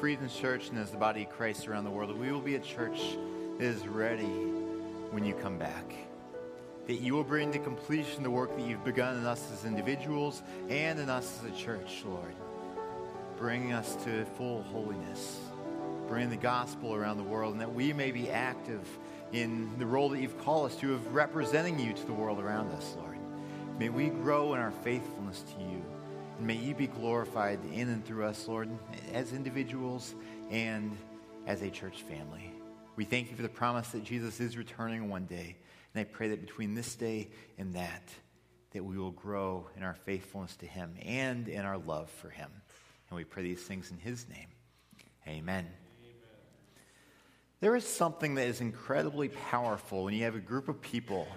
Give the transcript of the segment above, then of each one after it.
Friedens Church and as the body of Christ around the world, we will be a church that is ready when you come back. That you will bring to completion the work that you've begun in us as individuals and in us as a church, Lord. Bringing us to full holiness. Bringing the gospel around the world, and that we may be active in the role that you've called us to of representing you to the world around us, Lord. May we grow in our faithfulness to you. May you be glorified in and through us, Lord, as individuals and as a church family. We thank you for the promise that Jesus is returning one day. And I pray that between this day and that, that we will grow in our faithfulness to him and in our love for him. And we pray these things in his name. Amen. There is something that is incredibly powerful when you have a group of people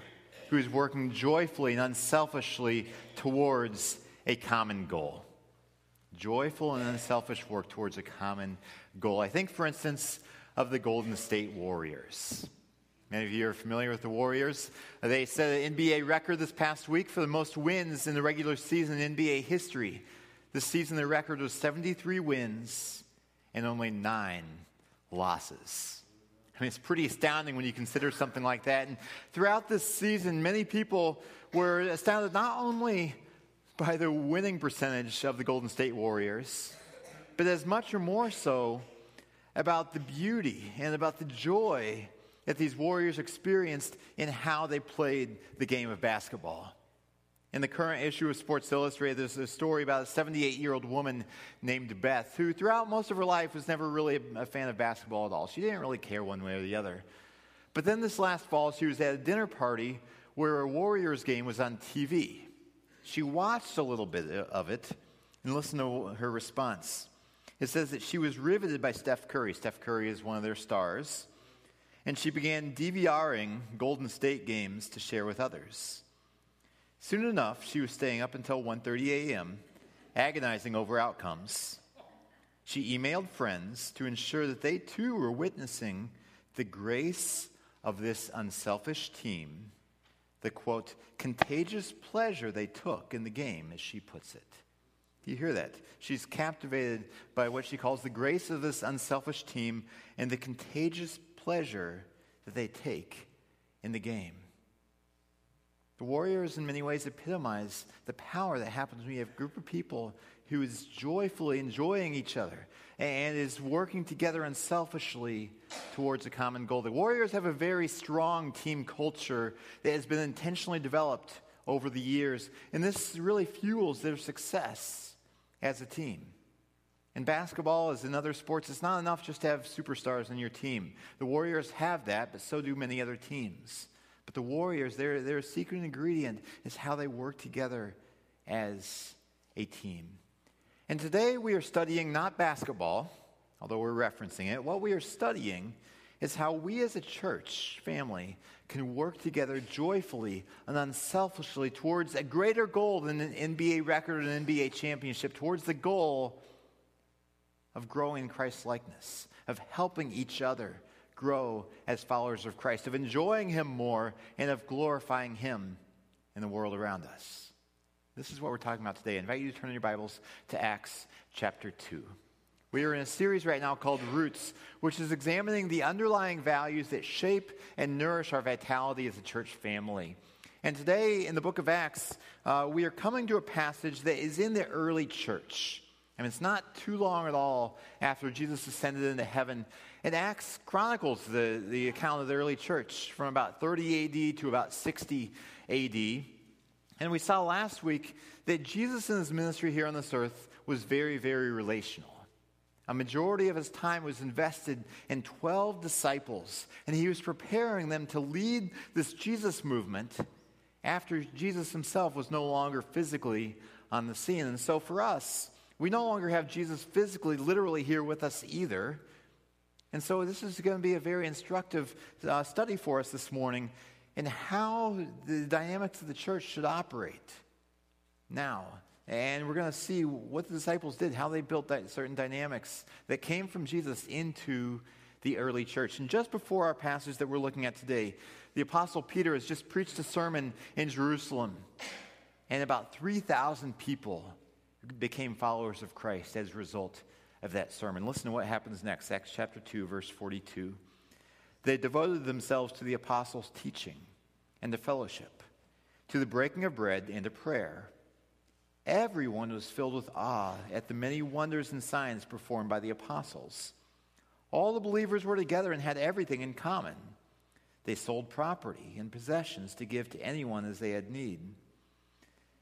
who is working joyfully and unselfishly towards a common goal. Joyful and unselfish work towards a common goal. I think, for instance, of the Golden State Warriors. Many of you are familiar with the Warriors. They set an NBA record this past week for the most wins in the regular season in NBA history. This season, the record was 73 wins and only nine losses. I mean, it's pretty astounding when you consider something like that. And throughout this season, many people were astounded not only by the winning percentage of the Golden State Warriors, but as much or more so about the beauty and about the joy that these Warriors experienced in how they played the game of basketball. In the current issue of Sports Illustrated, there's a story about a 78 year old woman named Beth, who throughout most of her life was never really a fan of basketball at all. She didn't really care one way or the other. But then this last fall, she was at a dinner party where a Warriors game was on TV. She watched a little bit of it and listened to her response. It says that she was riveted by Steph Curry. Steph Curry is one of their stars. And she began DVRing Golden State games to share with others. Soon enough, she was staying up until 1:30 a.m., agonizing over outcomes. She emailed friends to ensure that they too were witnessing the grace of this unselfish team, the quote, contagious pleasure they took in the game, as she puts it. Do you hear that? She's captivated by what she calls the grace of this unselfish team and the contagious pleasure that they take in the game. The Warriors, in many ways, epitomize the power that happens when you have a group of people who is joyfully enjoying each other and is working together unselfishly towards a common goal. The Warriors have a very strong team culture that has been intentionally developed over the years, and this really fuels their success as a team. In basketball, as in other sports, it's not enough just to have superstars on your team. The Warriors have that, but so do many other teams. But the Warriors, their, their secret ingredient is how they work together as a team. And today we are studying not basketball, although we're referencing it. What we are studying is how we as a church family can work together joyfully and unselfishly towards a greater goal than an NBA record and NBA championship, towards the goal of growing in Christ's likeness, of helping each other grow as followers of Christ, of enjoying Him more, and of glorifying Him in the world around us. This is what we're talking about today. I invite you to turn in your Bibles to Acts chapter 2. We are in a series right now called Roots, which is examining the underlying values that shape and nourish our vitality as a church family. And today in the book of Acts, uh, we are coming to a passage that is in the early church. I mean, it's not too long at all after Jesus ascended into heaven. And Acts chronicles the, the account of the early church from about 30 AD to about 60 AD. And we saw last week that Jesus in his ministry here on this earth was very, very relational. A majority of his time was invested in 12 disciples, and he was preparing them to lead this Jesus movement after Jesus himself was no longer physically on the scene. And so for us, we no longer have Jesus physically, literally here with us either. And so, this is going to be a very instructive uh, study for us this morning in how the dynamics of the church should operate now. And we're going to see what the disciples did, how they built that certain dynamics that came from Jesus into the early church. And just before our passage that we're looking at today, the Apostle Peter has just preached a sermon in Jerusalem, and about 3,000 people became followers of Christ as a result of that sermon. Listen to what happens next Acts chapter 2, verse 42. They devoted themselves to the apostles' teaching and to fellowship, to the breaking of bread and to prayer. Everyone was filled with awe at the many wonders and signs performed by the apostles. All the believers were together and had everything in common. They sold property and possessions to give to anyone as they had need.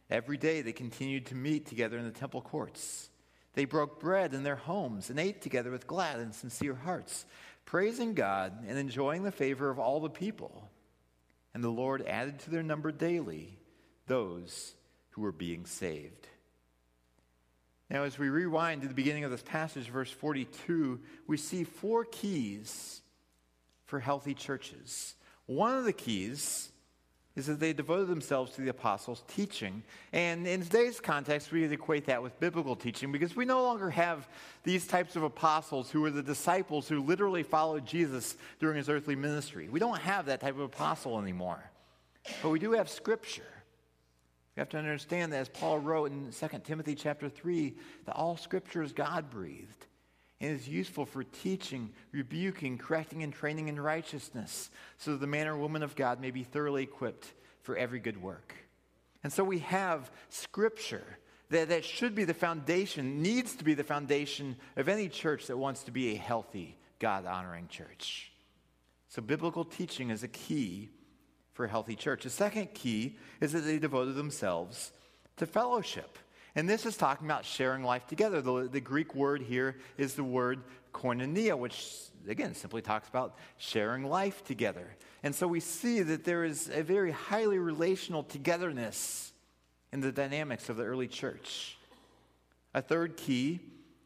Every day they continued to meet together in the temple courts. They broke bread in their homes and ate together with glad and sincere hearts, praising God and enjoying the favor of all the people. And the Lord added to their number daily those who were being saved. Now, as we rewind to the beginning of this passage, verse 42, we see four keys for healthy churches. One of the keys is that they devoted themselves to the apostles' teaching. And in today's context, we equate that with biblical teaching because we no longer have these types of apostles who were the disciples who literally followed Jesus during his earthly ministry. We don't have that type of apostle anymore. But we do have scripture. We have to understand that as Paul wrote in 2 Timothy chapter 3, that all scripture is God breathed and is useful for teaching, rebuking, correcting, and training in righteousness, so that the man or woman of God may be thoroughly equipped for every good work. And so we have Scripture that, that should be the foundation, needs to be the foundation of any church that wants to be a healthy, God honoring church. So biblical teaching is a key for a healthy church. The second key is that they devoted themselves to fellowship. And this is talking about sharing life together. The, the Greek word here is the word koinonia, which again simply talks about sharing life together. And so we see that there is a very highly relational togetherness in the dynamics of the early church. A third key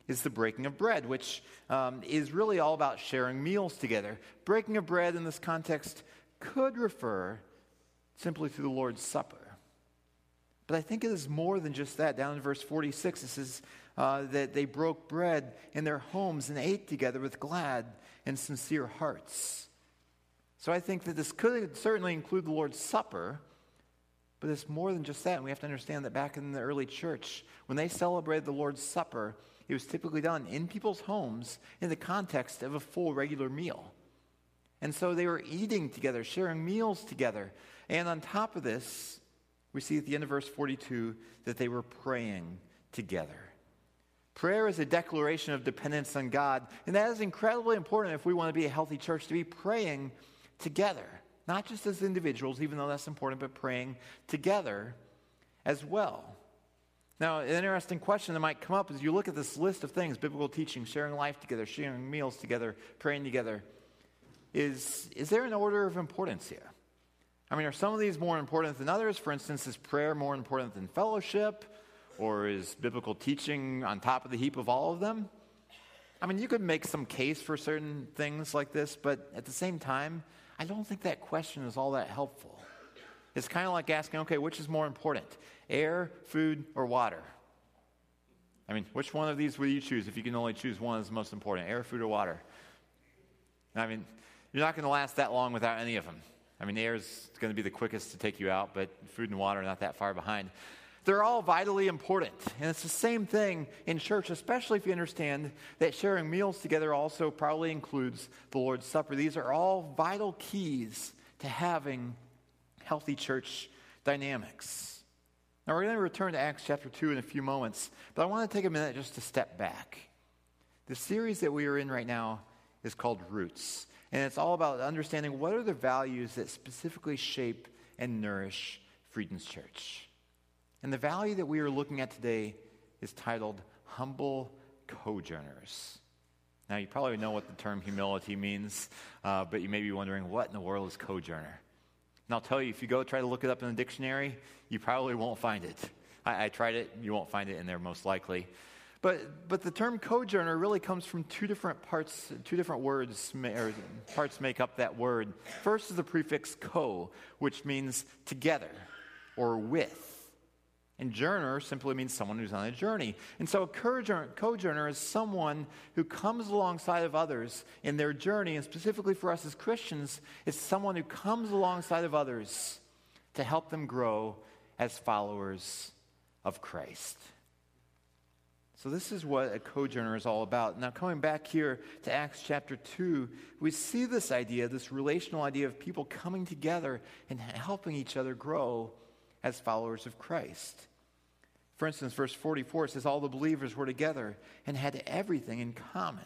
is the breaking of bread, which um, is really all about sharing meals together. Breaking of bread in this context could refer simply to the Lord's Supper. But I think it is more than just that. Down in verse 46, it says uh, that they broke bread in their homes and ate together with glad and sincere hearts. So I think that this could certainly include the Lord's Supper, but it's more than just that. And we have to understand that back in the early church, when they celebrated the Lord's Supper, it was typically done in people's homes in the context of a full regular meal. And so they were eating together, sharing meals together. And on top of this, we see at the end of verse 42 that they were praying together. Prayer is a declaration of dependence on God, and that is incredibly important if we want to be a healthy church to be praying together, not just as individuals, even though that's important, but praying together as well. Now, an interesting question that might come up is you look at this list of things biblical teaching, sharing life together, sharing meals together, praying together. Is, is there an order of importance here? I mean, are some of these more important than others? For instance, is prayer more important than fellowship? Or is biblical teaching on top of the heap of all of them? I mean, you could make some case for certain things like this, but at the same time, I don't think that question is all that helpful. It's kind of like asking, okay, which is more important, air, food, or water? I mean, which one of these would you choose if you can only choose one as most important, air, food, or water? I mean, you're not going to last that long without any of them. I mean, air is going to be the quickest to take you out, but food and water are not that far behind. They're all vitally important. And it's the same thing in church, especially if you understand that sharing meals together also probably includes the Lord's Supper. These are all vital keys to having healthy church dynamics. Now, we're going to return to Acts chapter 2 in a few moments, but I want to take a minute just to step back. The series that we are in right now is called Roots. And it's all about understanding what are the values that specifically shape and nourish Friedens Church. And the value that we are looking at today is titled Humble Cojourners. Now, you probably know what the term humility means, uh, but you may be wondering, what in the world is cojourner? And I'll tell you, if you go try to look it up in the dictionary, you probably won't find it. I, I tried it, you won't find it in there most likely. But, but the term cojourner really comes from two different parts, two different words, or parts make up that word. First is the prefix co, which means together or with. And journer simply means someone who's on a journey. And so a cojourner is someone who comes alongside of others in their journey, and specifically for us as Christians, it's someone who comes alongside of others to help them grow as followers of Christ. So, this is what a sojourner is all about. Now, coming back here to Acts chapter 2, we see this idea, this relational idea of people coming together and helping each other grow as followers of Christ. For instance, verse 44 says, All the believers were together and had everything in common.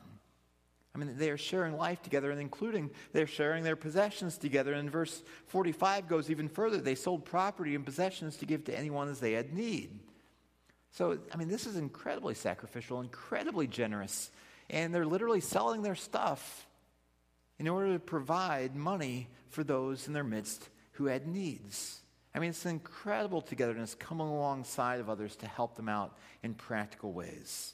I mean, they are sharing life together, and including they're sharing their possessions together. And verse 45 goes even further. They sold property and possessions to give to anyone as they had need. So, I mean, this is incredibly sacrificial, incredibly generous. And they're literally selling their stuff in order to provide money for those in their midst who had needs. I mean, it's incredible togetherness coming alongside of others to help them out in practical ways.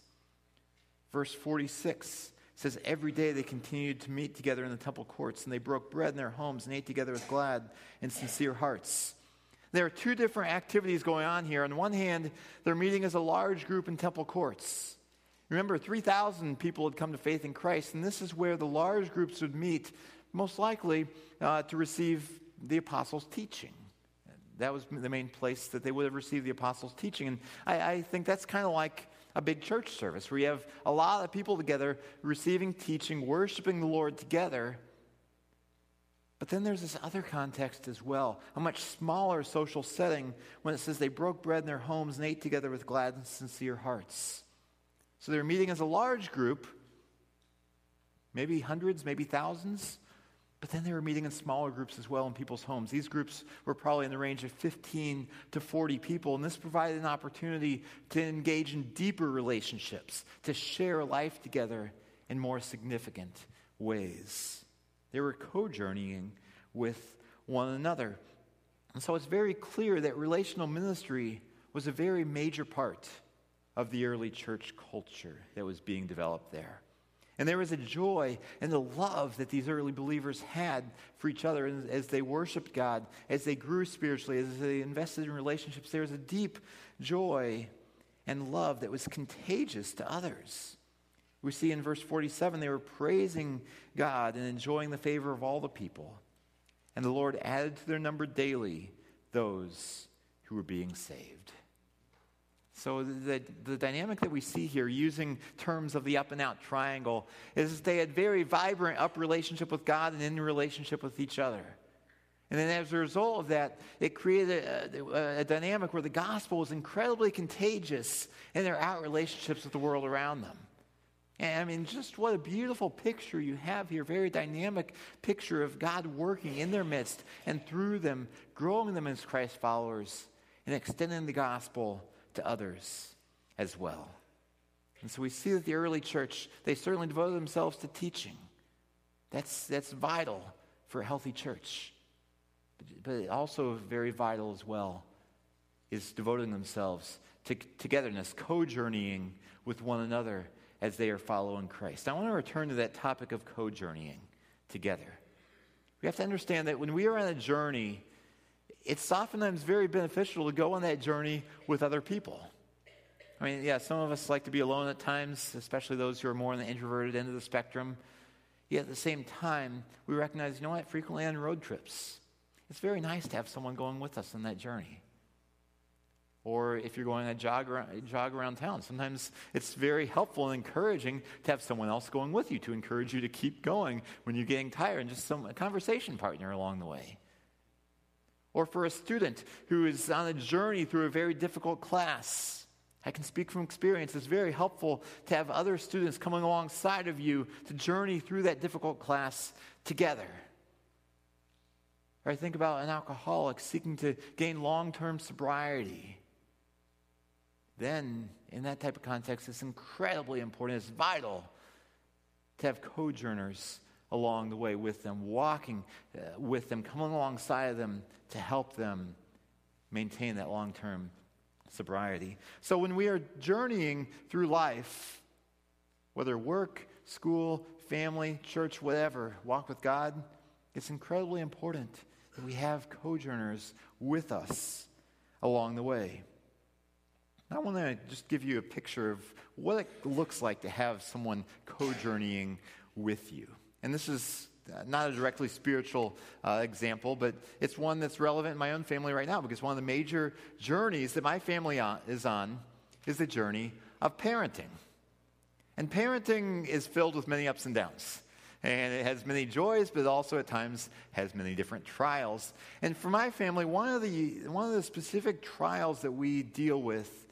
Verse 46 says, Every day they continued to meet together in the temple courts, and they broke bread in their homes and ate together with glad and sincere hearts. There are two different activities going on here. On one hand, they're meeting as a large group in temple courts. Remember, 3,000 people had come to faith in Christ, and this is where the large groups would meet, most likely uh, to receive the apostles' teaching. That was the main place that they would have received the apostles' teaching. And I, I think that's kind of like a big church service where you have a lot of people together receiving teaching, worshiping the Lord together. But then there's this other context as well, a much smaller social setting when it says they broke bread in their homes and ate together with glad and sincere hearts. So they're meeting as a large group, maybe hundreds, maybe thousands. But then they were meeting in smaller groups as well in people's homes. These groups were probably in the range of 15 to 40 people, and this provided an opportunity to engage in deeper relationships, to share life together in more significant ways. They were co journeying with one another. And so it's very clear that relational ministry was a very major part of the early church culture that was being developed there. And there was a joy and the love that these early believers had for each other as they worshiped God, as they grew spiritually, as they invested in relationships. There was a deep joy and love that was contagious to others. We see in verse 47 they were praising God and enjoying the favor of all the people. And the Lord added to their number daily those who were being saved. So, the, the dynamic that we see here, using terms of the up and out triangle, is that they had very vibrant up relationship with God and in relationship with each other. And then, as a result of that, it created a, a dynamic where the gospel was incredibly contagious in their out relationships with the world around them. And I mean, just what a beautiful picture you have here. Very dynamic picture of God working in their midst and through them, growing them as Christ followers and extending the gospel to others as well. And so we see that the early church, they certainly devoted themselves to teaching. That's, that's vital for a healthy church. But, but also very vital as well is devoting themselves to togetherness, co journeying with one another as they are following Christ. I want to return to that topic of co journeying together. We have to understand that when we are on a journey, it's oftentimes very beneficial to go on that journey with other people. I mean, yeah, some of us like to be alone at times, especially those who are more on the introverted end of the spectrum. Yet at the same time, we recognize, you know what, frequently on road trips, it's very nice to have someone going with us on that journey. Or if you're going to jog around, jog around town, sometimes it's very helpful and encouraging to have someone else going with you to encourage you to keep going when you're getting tired and just some conversation partner along the way. Or for a student who is on a journey through a very difficult class. I can speak from experience. It's very helpful to have other students coming alongside of you to journey through that difficult class together. Or I think about an alcoholic seeking to gain long term sobriety. Then, in that type of context, it's incredibly important, it's vital to have co journers along the way with them, walking uh, with them, coming alongside of them to help them maintain that long term sobriety. So when we are journeying through life, whether work, school, family, church, whatever, walk with God, it's incredibly important that we have co-journers with us along the way. I want to just give you a picture of what it looks like to have someone co-journeying with you. And this is uh, not a directly spiritual uh, example, but it's one that's relevant in my own family right now because one of the major journeys that my family on, is on is the journey of parenting. And parenting is filled with many ups and downs. And it has many joys, but also at times has many different trials. And for my family, one of the, one of the specific trials that we deal with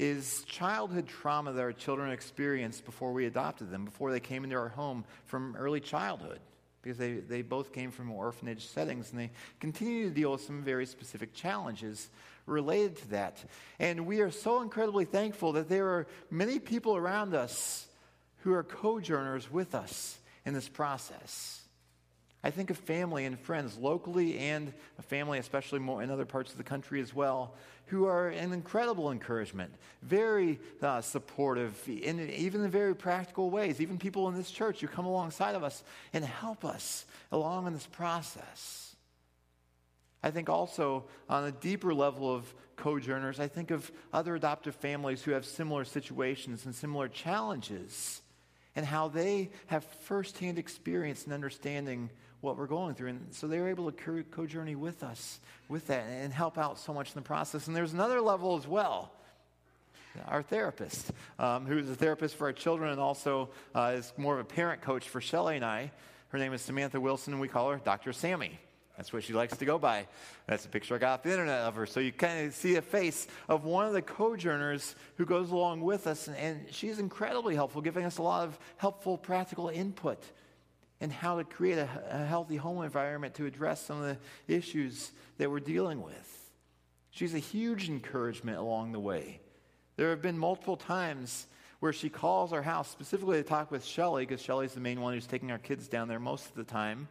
is childhood trauma that our children experienced before we adopted them, before they came into our home from early childhood. Because they, they both came from orphanage settings and they continue to deal with some very specific challenges related to that. And we are so incredibly thankful that there are many people around us who are co-journers with us in this process. I think of family and friends locally and a family, especially more in other parts of the country as well, who are an incredible encouragement, very uh, supportive, in even in very practical ways. Even people in this church who come alongside of us and help us along in this process. I think also on a deeper level of co-journers, I think of other adoptive families who have similar situations and similar challenges and how they have firsthand experience and understanding what we're going through. And so they're able to co journey with us with that and help out so much in the process. And there's another level as well. Our therapist, um, who's a therapist for our children and also uh, is more of a parent coach for Shelly and I. Her name is Samantha Wilson, and we call her Dr. Sammy. That's what she likes to go by. That's a picture I got off the internet of her. So you kind of see a face of one of the co-journers who goes along with us, and, and she's incredibly helpful, giving us a lot of helpful, practical input in how to create a, a healthy home environment to address some of the issues that we're dealing with. She's a huge encouragement along the way. There have been multiple times where she calls our house specifically to talk with Shelly, because Shelly's the main one who's taking our kids down there most of the time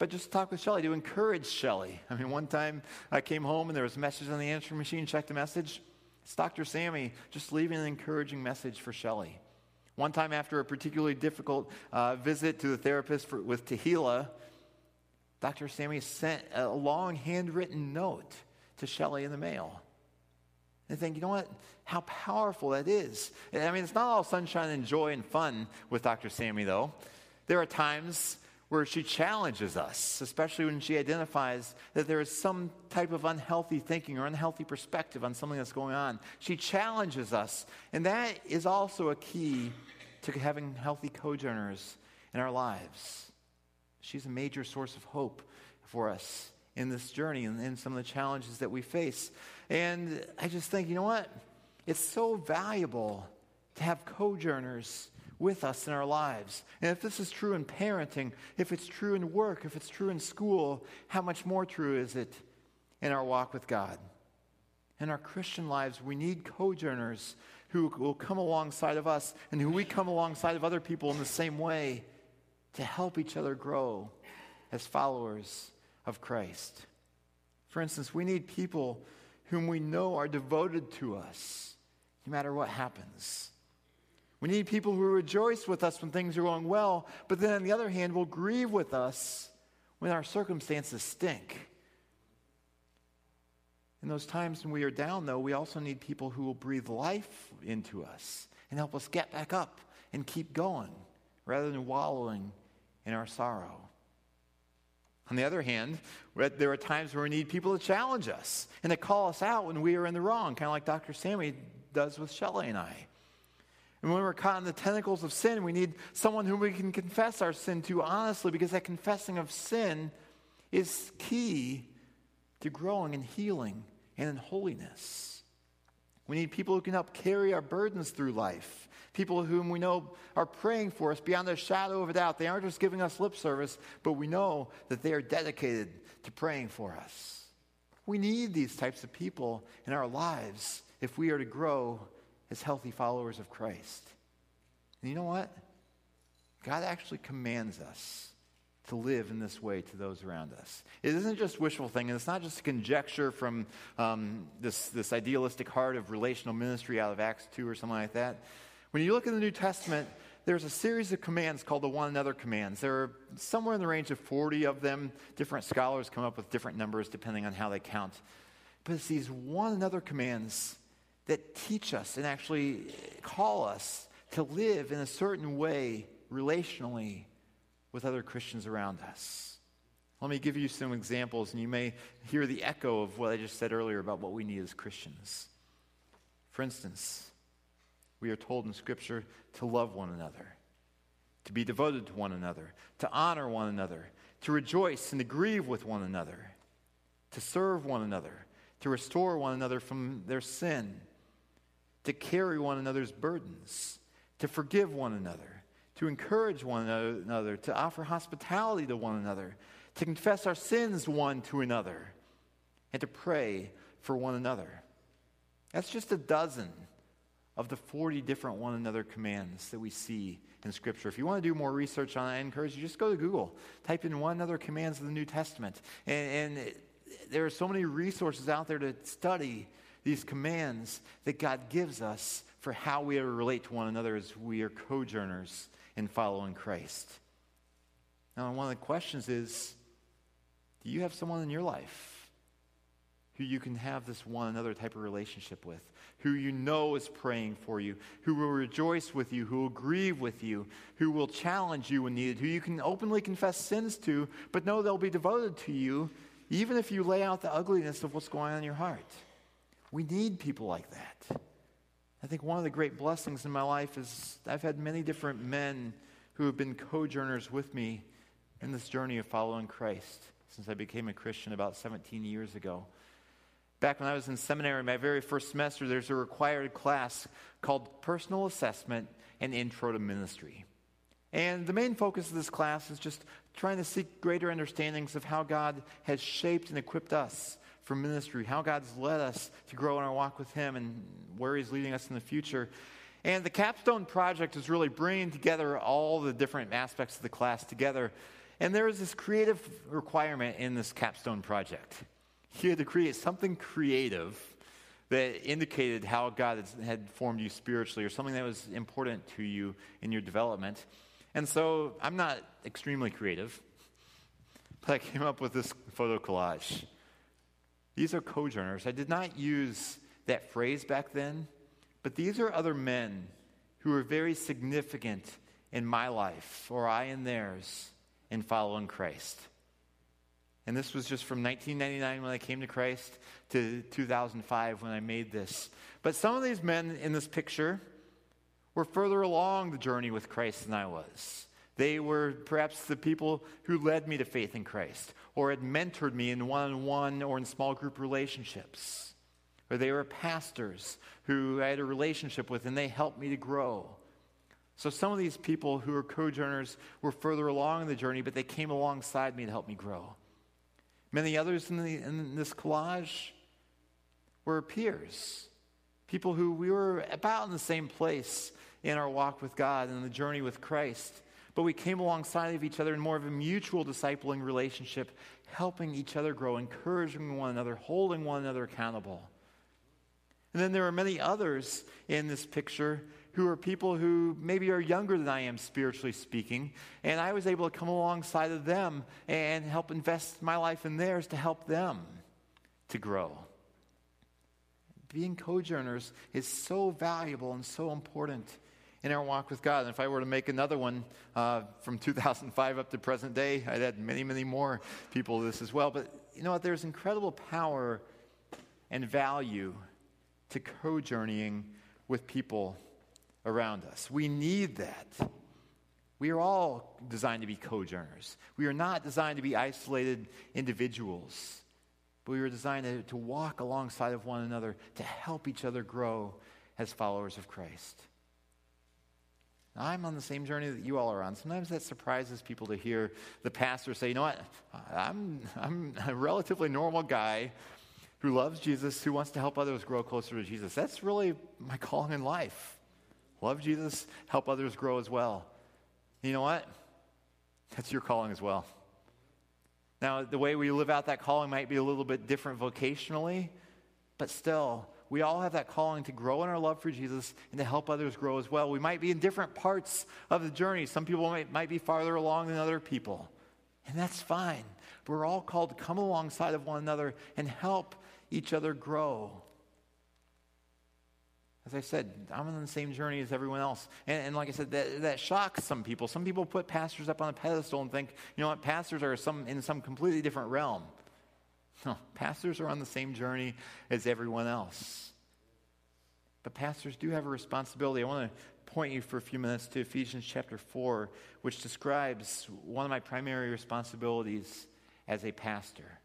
but just talk with Shelly, to encourage Shelly. I mean, one time I came home and there was a message on the answering machine, checked the message. It's Dr. Sammy just leaving an encouraging message for Shelly. One time after a particularly difficult uh, visit to the therapist for, with Tehila, Dr. Sammy sent a long handwritten note to Shelly in the mail. And think, you know what? How powerful that is. I mean, it's not all sunshine and joy and fun with Dr. Sammy, though. There are times where she challenges us, especially when she identifies that there is some type of unhealthy thinking or unhealthy perspective on something that's going on. She challenges us, and that is also a key to having healthy co-journers in our lives. She's a major source of hope for us in this journey and in some of the challenges that we face. And I just think, you know what? It's so valuable to have co-journers with us in our lives. And if this is true in parenting, if it's true in work, if it's true in school, how much more true is it in our walk with God? In our Christian lives, we need co-journers who will come alongside of us and who we come alongside of other people in the same way to help each other grow as followers of Christ. For instance, we need people whom we know are devoted to us no matter what happens. We need people who rejoice with us when things are going well, but then on the other hand, will grieve with us when our circumstances stink. In those times when we are down, though, we also need people who will breathe life into us and help us get back up and keep going rather than wallowing in our sorrow. On the other hand, there are times where we need people to challenge us and to call us out when we are in the wrong, kind of like Dr. Sammy does with Shelley and I. And when we're caught in the tentacles of sin, we need someone whom we can confess our sin to honestly because that confessing of sin is key to growing and healing and in holiness. We need people who can help carry our burdens through life, people whom we know are praying for us beyond a shadow of a doubt. They aren't just giving us lip service, but we know that they are dedicated to praying for us. We need these types of people in our lives if we are to grow as healthy followers of Christ. And you know what? God actually commands us to live in this way to those around us. It isn't just wishful thinking. And it's not just a conjecture from um, this, this idealistic heart of relational ministry out of Acts 2 or something like that. When you look in the New Testament, there's a series of commands called the one another commands. There are somewhere in the range of 40 of them. Different scholars come up with different numbers depending on how they count. But it's these one another commands that teach us and actually call us to live in a certain way relationally with other Christians around us. Let me give you some examples, and you may hear the echo of what I just said earlier about what we need as Christians. For instance, We are told in Scripture to love one another, to be devoted to one another, to honor one another, to rejoice and to grieve with one another, to serve one another, to restore one another from their sin, to carry one another's burdens, to forgive one another, to encourage one another, to offer hospitality to one another, to confess our sins one to another, and to pray for one another. That's just a dozen of the 40 different one another commands that we see in Scripture. If you want to do more research on it, I encourage you just go to Google, type in one another commands of the New Testament. And, and there are so many resources out there to study these commands that God gives us for how we relate to one another as we are sojourners in following Christ. Now, one of the questions is do you have someone in your life who you can have this one another type of relationship with, who you know is praying for you, who will rejoice with you, who will grieve with you, who will challenge you when needed, who you can openly confess sins to, but know they'll be devoted to you, even if you lay out the ugliness of what's going on in your heart. We need people like that. I think one of the great blessings in my life is I've had many different men who have been co-journers with me in this journey of following Christ since I became a Christian about 17 years ago. Back when I was in seminary, my very first semester, there's a required class called Personal Assessment and Intro to Ministry. And the main focus of this class is just trying to seek greater understandings of how God has shaped and equipped us for ministry, how God's led us to grow in our walk with Him, and where He's leading us in the future. And the capstone project is really bringing together all the different aspects of the class together. And there is this creative requirement in this capstone project. You had to create something creative that indicated how God had formed you spiritually or something that was important to you in your development. And so I'm not extremely creative, but I came up with this photo collage. These are co-journers. I did not use that phrase back then, but these are other men who are very significant in my life, or I in theirs, in following Christ. And this was just from 1999 when I came to Christ to 2005 when I made this. But some of these men in this picture were further along the journey with Christ than I was. They were perhaps the people who led me to faith in Christ or had mentored me in one on one or in small group relationships. Or they were pastors who I had a relationship with and they helped me to grow. So some of these people who were co-journers were further along in the journey, but they came alongside me to help me grow. Many others in, the, in this collage were peers, people who we were about in the same place in our walk with God and the journey with Christ. But we came alongside of each other in more of a mutual discipling relationship, helping each other grow, encouraging one another, holding one another accountable. And then there are many others in this picture who are people who maybe are younger than I am, spiritually speaking. And I was able to come alongside of them and help invest my life in theirs to help them to grow. Being co-journers is so valuable and so important in our walk with God. And if I were to make another one uh, from 2005 up to present day, I'd add many, many more people to this as well. But you know what? There's incredible power and value to co journeying with people around us. We need that. We are all designed to be co-journers. We are not designed to be isolated individuals, but we are designed to, to walk alongside of one another to help each other grow as followers of Christ. I'm on the same journey that you all are on. Sometimes that surprises people to hear the pastor say, you know what, I'm, I'm a relatively normal guy who loves Jesus, who wants to help others grow closer to Jesus. That's really my calling in life. Love Jesus, help others grow as well. You know what? That's your calling as well. Now, the way we live out that calling might be a little bit different vocationally, but still, we all have that calling to grow in our love for Jesus and to help others grow as well. We might be in different parts of the journey. Some people might, might be farther along than other people, and that's fine. But we're all called to come alongside of one another and help each other grow. As I said, I'm on the same journey as everyone else. And, and, like I said, that, that shocks some people. Some people put pastors up on a pedestal and think, you know what, pastors are some, in some completely different realm. No, pastors are on the same journey as everyone else. But pastors do have a responsibility. I want to point you for a few minutes to Ephesians chapter 4, which describes one of my primary responsibilities as a pastor.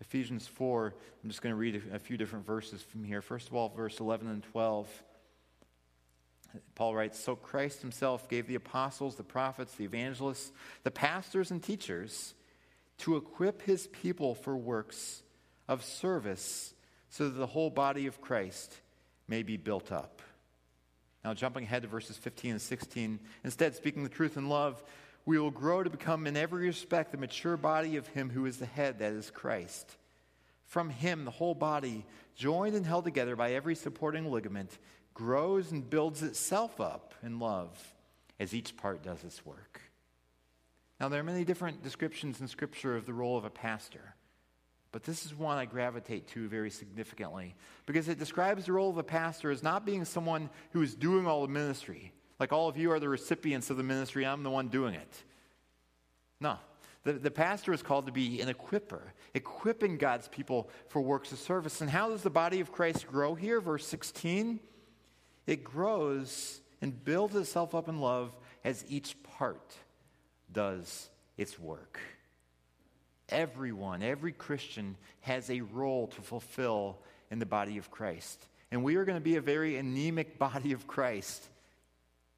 Ephesians 4, I'm just going to read a, few different verses from here. First of all, verse 11 and 12. Paul writes So Christ himself gave the apostles, the prophets, the evangelists, the pastors, and teachers to equip his people for works of service so that the whole body of Christ may be built up. Now, jumping ahead to verses 15 and 16, instead, speaking the truth in love, we will grow to become in every respect the mature body of Him who is the head, that is Christ. From Him, the whole body, joined and held together by every supporting ligament, grows and builds itself up in love as each part does its work. Now, there are many different descriptions in Scripture of the role of a pastor, but this is one I gravitate to very significantly because it describes the role of a pastor as not being someone who is doing all the ministry like all of you are the recipients of the ministry, I'm the one doing it. No. The, the pastor is called to be an equiper, equipping God's people for works of service. And how does the body of Christ grow here? Verse 16 it grows and builds itself up in love as each part does its work. Everyone, every Christian has a role to fulfill in the body of Christ. And we are going to be a very anemic body of Christ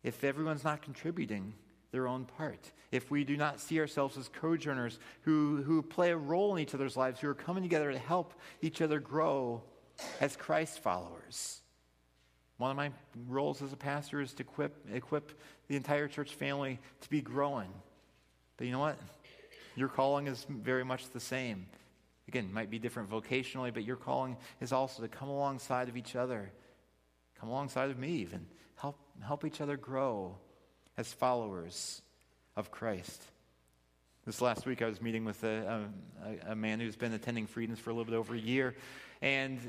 if everyone's not contributing their own part, if we do not see ourselves as co-journers who, who play a role in each other's lives, who are coming together to help each other grow as Christ followers. One of my roles as a pastor is to equip, equip the entire church family to be growing. But you know what? Your calling is very much the same. Again, might be different vocationally, but your calling is also to come alongside of each other. Come alongside of me, even help, help each other grow as followers of Christ. This last week, I was meeting with a, a, a, man who's been attending Friedens for a little bit over a year. And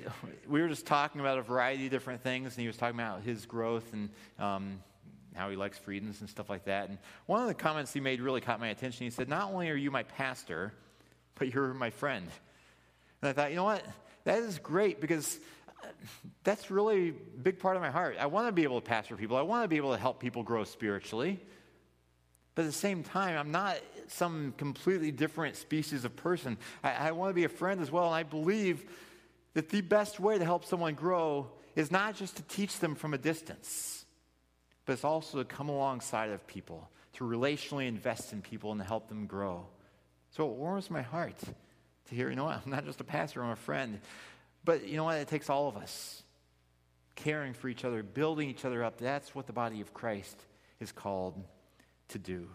we were just talking about a variety of different things. And he was talking about his growth and um, how he likes Friedens and stuff like that. And one of the comments he made really caught my attention. He said, Not only are you my pastor, but you're my friend. And I thought, you know what? That is great because uh, that's really a big part of my heart. I want to be able to pastor people, I want to be able to help people grow spiritually. But at the same time, I'm not some completely different species of person. I, I want to be a friend as well. And I believe that the best way to help someone grow is not just to teach them from a distance, but it's also to come alongside of people, to relationally invest in people and to help them grow. So it warms my heart to hear, you know what, I'm not just a pastor, I'm a friend. But you know what? It takes all of us caring for each other, building each other up. That's what the body of Christ is called to do.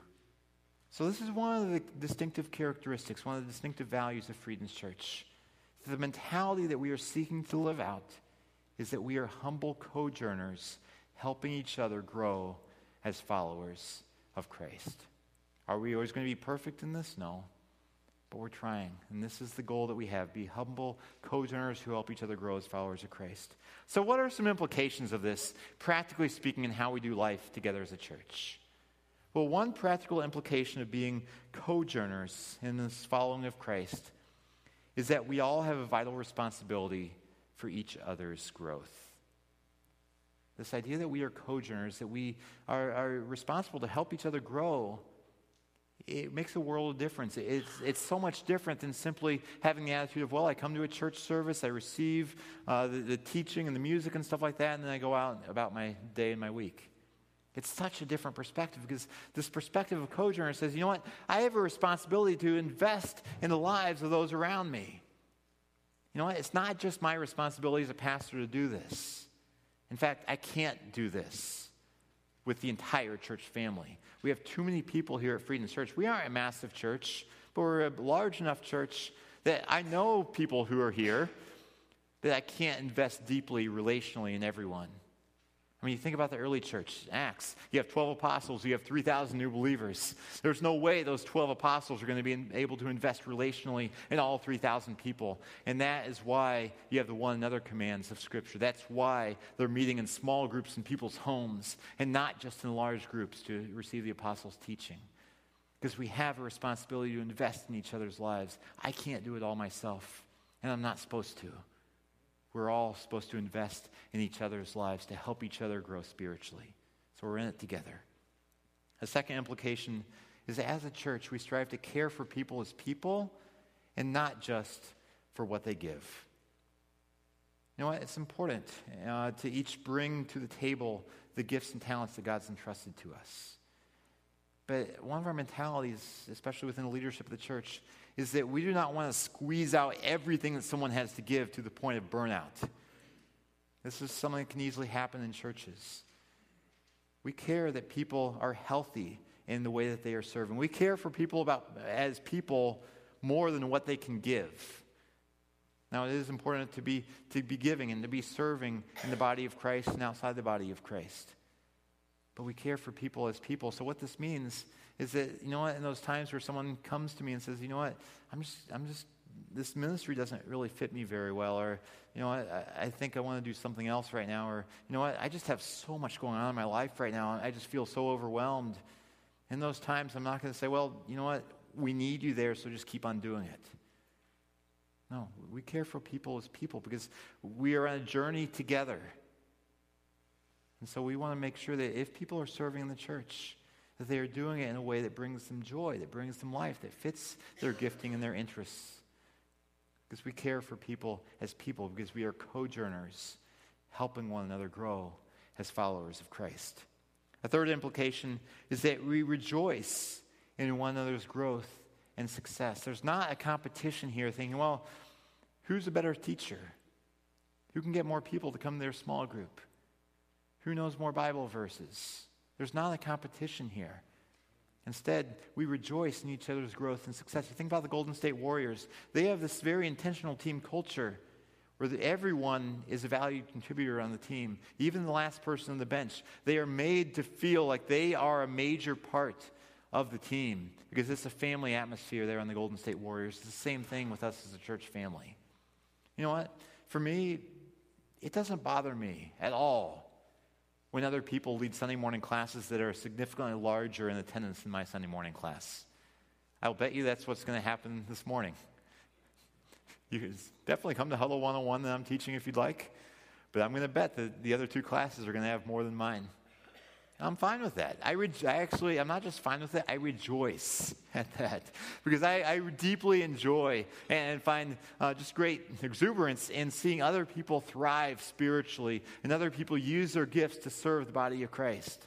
So, this is one of the distinctive characteristics, one of the distinctive values of Friedens Church. The mentality that we are seeking to live out is that we are humble co-journers, helping each other grow as followers of Christ. Are we always going to be perfect in this? No. But we're trying. And this is the goal that we have be humble co journers who help each other grow as followers of Christ. So, what are some implications of this, practically speaking, in how we do life together as a church? Well, one practical implication of being co journers in this following of Christ is that we all have a vital responsibility for each other's growth. This idea that we are co journers, that we are, are responsible to help each other grow it makes a world of difference. It's, it's so much different than simply having the attitude of, well, I come to a church service, I receive uh, the, the teaching and the music and stuff like that, and then I go out about my day and my week. It's such a different perspective because this perspective of co says, you know what? I have a responsibility to invest in the lives of those around me. You know what? It's not just my responsibility as a pastor to do this. In fact, I can't do this with the entire church family. We have too many people here at Friedens Church. We aren't a massive church, but we're a large enough church that I know people who are here that I can't invest deeply relationally in everyone. I mean, you think about the early church, Acts. You have 12 apostles, you have 3,000 new believers. There's no way those 12 apostles are going to be able to invest relationally in all 3,000 people. And that is why you have the one another commands of Scripture. That's why they're meeting in small groups in people's homes and not just in large groups to receive the apostles' teaching. Because we have a responsibility to invest in each other's lives. I can't do it all myself, and I'm not supposed to. We're all supposed to invest in each other's lives to help each other grow spiritually. So we're in it together. A second implication is that as a church, we strive to care for people as people and not just for what they give. You know what? It's important uh, to each bring to the table the gifts and talents that God's entrusted to us. But one of our mentalities, especially within the leadership of the church, is that we do not want to squeeze out everything that someone has to give to the point of burnout. This is something that can easily happen in churches. We care that people are healthy in the way that they are serving. We care for people about as people more than what they can give. Now it is important to be to be giving and to be serving in the body of Christ and outside the body of Christ but we care for people as people. So what this means is that, you know what, in those times where someone comes to me and says, you know what, I'm just, I'm just, this ministry doesn't really fit me very well, or, you know what, I, I think I want to do something else right now, or, you know what, I just have so much going on in my life right now, and I just feel so overwhelmed. In those times, I'm not going to say, well, you know what, we need you there, so just keep on doing it. No, we care for people as people because we are on a journey together. And so we want to make sure that if people are serving in the church, that they are doing it in a way that brings them joy, that brings them life, that fits their gifting and their interests. Because we care for people as people, because we are co-journers, helping one another grow as followers of Christ. A third implication is that we rejoice in one another's growth and success. There's not a competition here thinking, well, who's a better teacher? Who can get more people to come to their small group? Who knows more Bible verses? There's not a competition here. Instead, we rejoice in each other's growth and success. You think about the Golden State Warriors, they have this very intentional team culture where everyone is a valued contributor on the team, even the last person on the bench. They are made to feel like they are a major part of the team because it's a family atmosphere there on the Golden State Warriors. It's the same thing with us as a church family. You know what? For me, it doesn't bother me at all when other people lead Sunday morning classes that are significantly larger in attendance than my Sunday morning class. I'll bet you that's what's going to happen this morning. You can definitely come to Huddle 101 that I'm teaching if you'd like, but I'm going to bet that the other two classes are going to have more than mine. I'm fine with that. I, re- I, actually, I'm not just fine with it, I rejoice at that because I, I deeply enjoy and find uh, just great exuberance in seeing other people thrive spiritually and other people use their gifts to serve the body of Christ.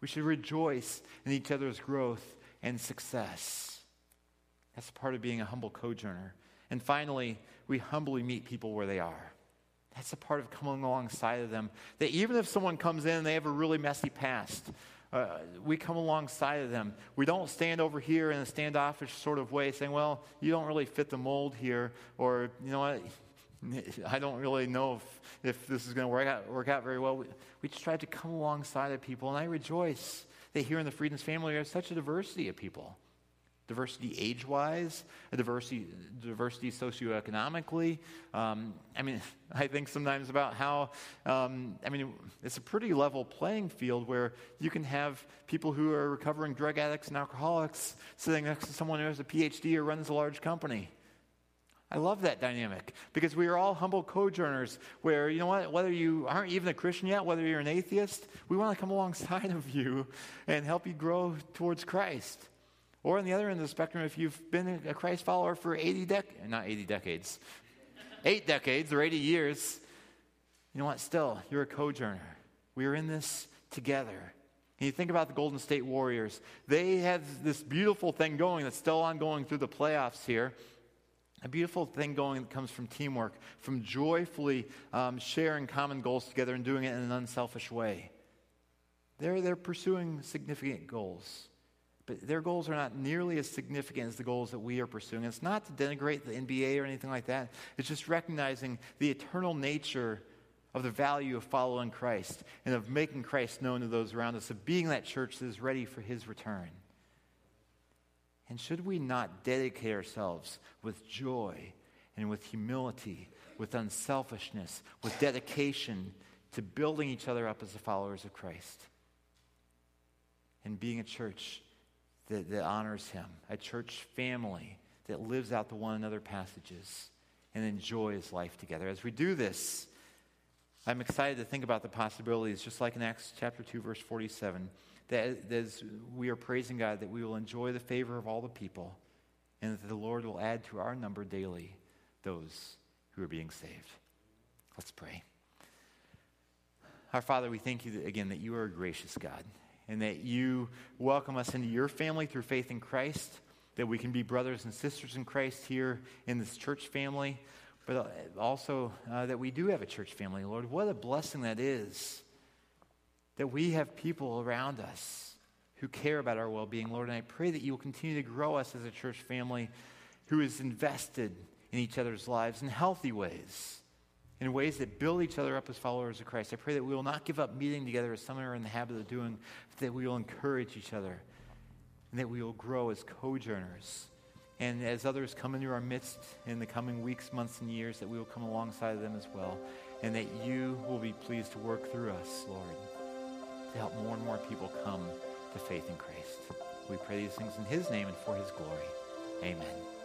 We should rejoice in each other's growth and success. That's part of being a humble co-journer. And finally, we humbly meet people where they are. That's a part of coming alongside of them. That even if someone comes in and they have a really messy past, uh, we come alongside of them. We don't stand over here in a standoffish sort of way saying, well, you don't really fit the mold here, or, you know what, I don't really know if, if this is going to work out, work out very well. We, we just try to come alongside of people, and I rejoice that here in the Friedens family, we have such a diversity of people diversity age wise, diversity, diversity socioeconomically. Um, I mean, I think sometimes about how, um, I mean, it's a pretty level playing field where you can have people who are recovering drug addicts and alcoholics sitting next to someone who has a PhD or runs a large company. I love that dynamic because we are all humble co-journers where, you know what, whether you aren't even a Christian yet, whether you're an atheist, we want to come alongside of you and help you grow towards Christ. Or on the other end of the spectrum, if you've been a Christ follower for 80 decades, not 80 decades, eight decades or 80 years, you know what? Still, you're a co-journer. We are in this together. And you think about the Golden State Warriors. They have this beautiful thing going that's still ongoing through the playoffs here. A beautiful thing going that comes from teamwork, from joyfully um, sharing common goals together and doing it in an unselfish way. They're, they're pursuing significant goals. But their goals are not nearly as significant as the goals that we are pursuing. It's not to denigrate the NBA or anything like that. It's just recognizing the eternal nature of the value of following Christ and of making Christ known to those around us, of being that church that is ready for his return. And should we not dedicate ourselves with joy and with humility, with unselfishness, with dedication to building each other up as the followers of Christ? And being a church that, that honors him, a church family that lives out the one another passages and enjoys life together. As we do this, I'm excited to think about the possibilities, just like in Acts chapter 2, verse 47, that as we are praising God, that we will enjoy the favor of all the people, and that the Lord will add to our number daily those who are being saved. Let's pray. Our Father, we thank you again that you are a gracious God and that you welcome us into your family through faith in Christ, that we can be brothers and sisters in Christ here in this church family, but also uh, that we do have a church family. Lord, what a blessing that is that we have people around us who care about our well being, Lord. And I pray that you will continue to grow us as a church family who is invested in each other's lives in healthy ways in ways that build each other up as followers of Christ. I pray that we will not give up meeting together as some are in the habit of doing, but that we will encourage each other and that we will grow as co-journers. And as others come into our midst in the coming weeks, months, and years, that we will come alongside of them as well. And that you will be pleased to work through us, Lord, to help more and more people come to faith in Christ. We pray these things in his name and for his glory. Amen.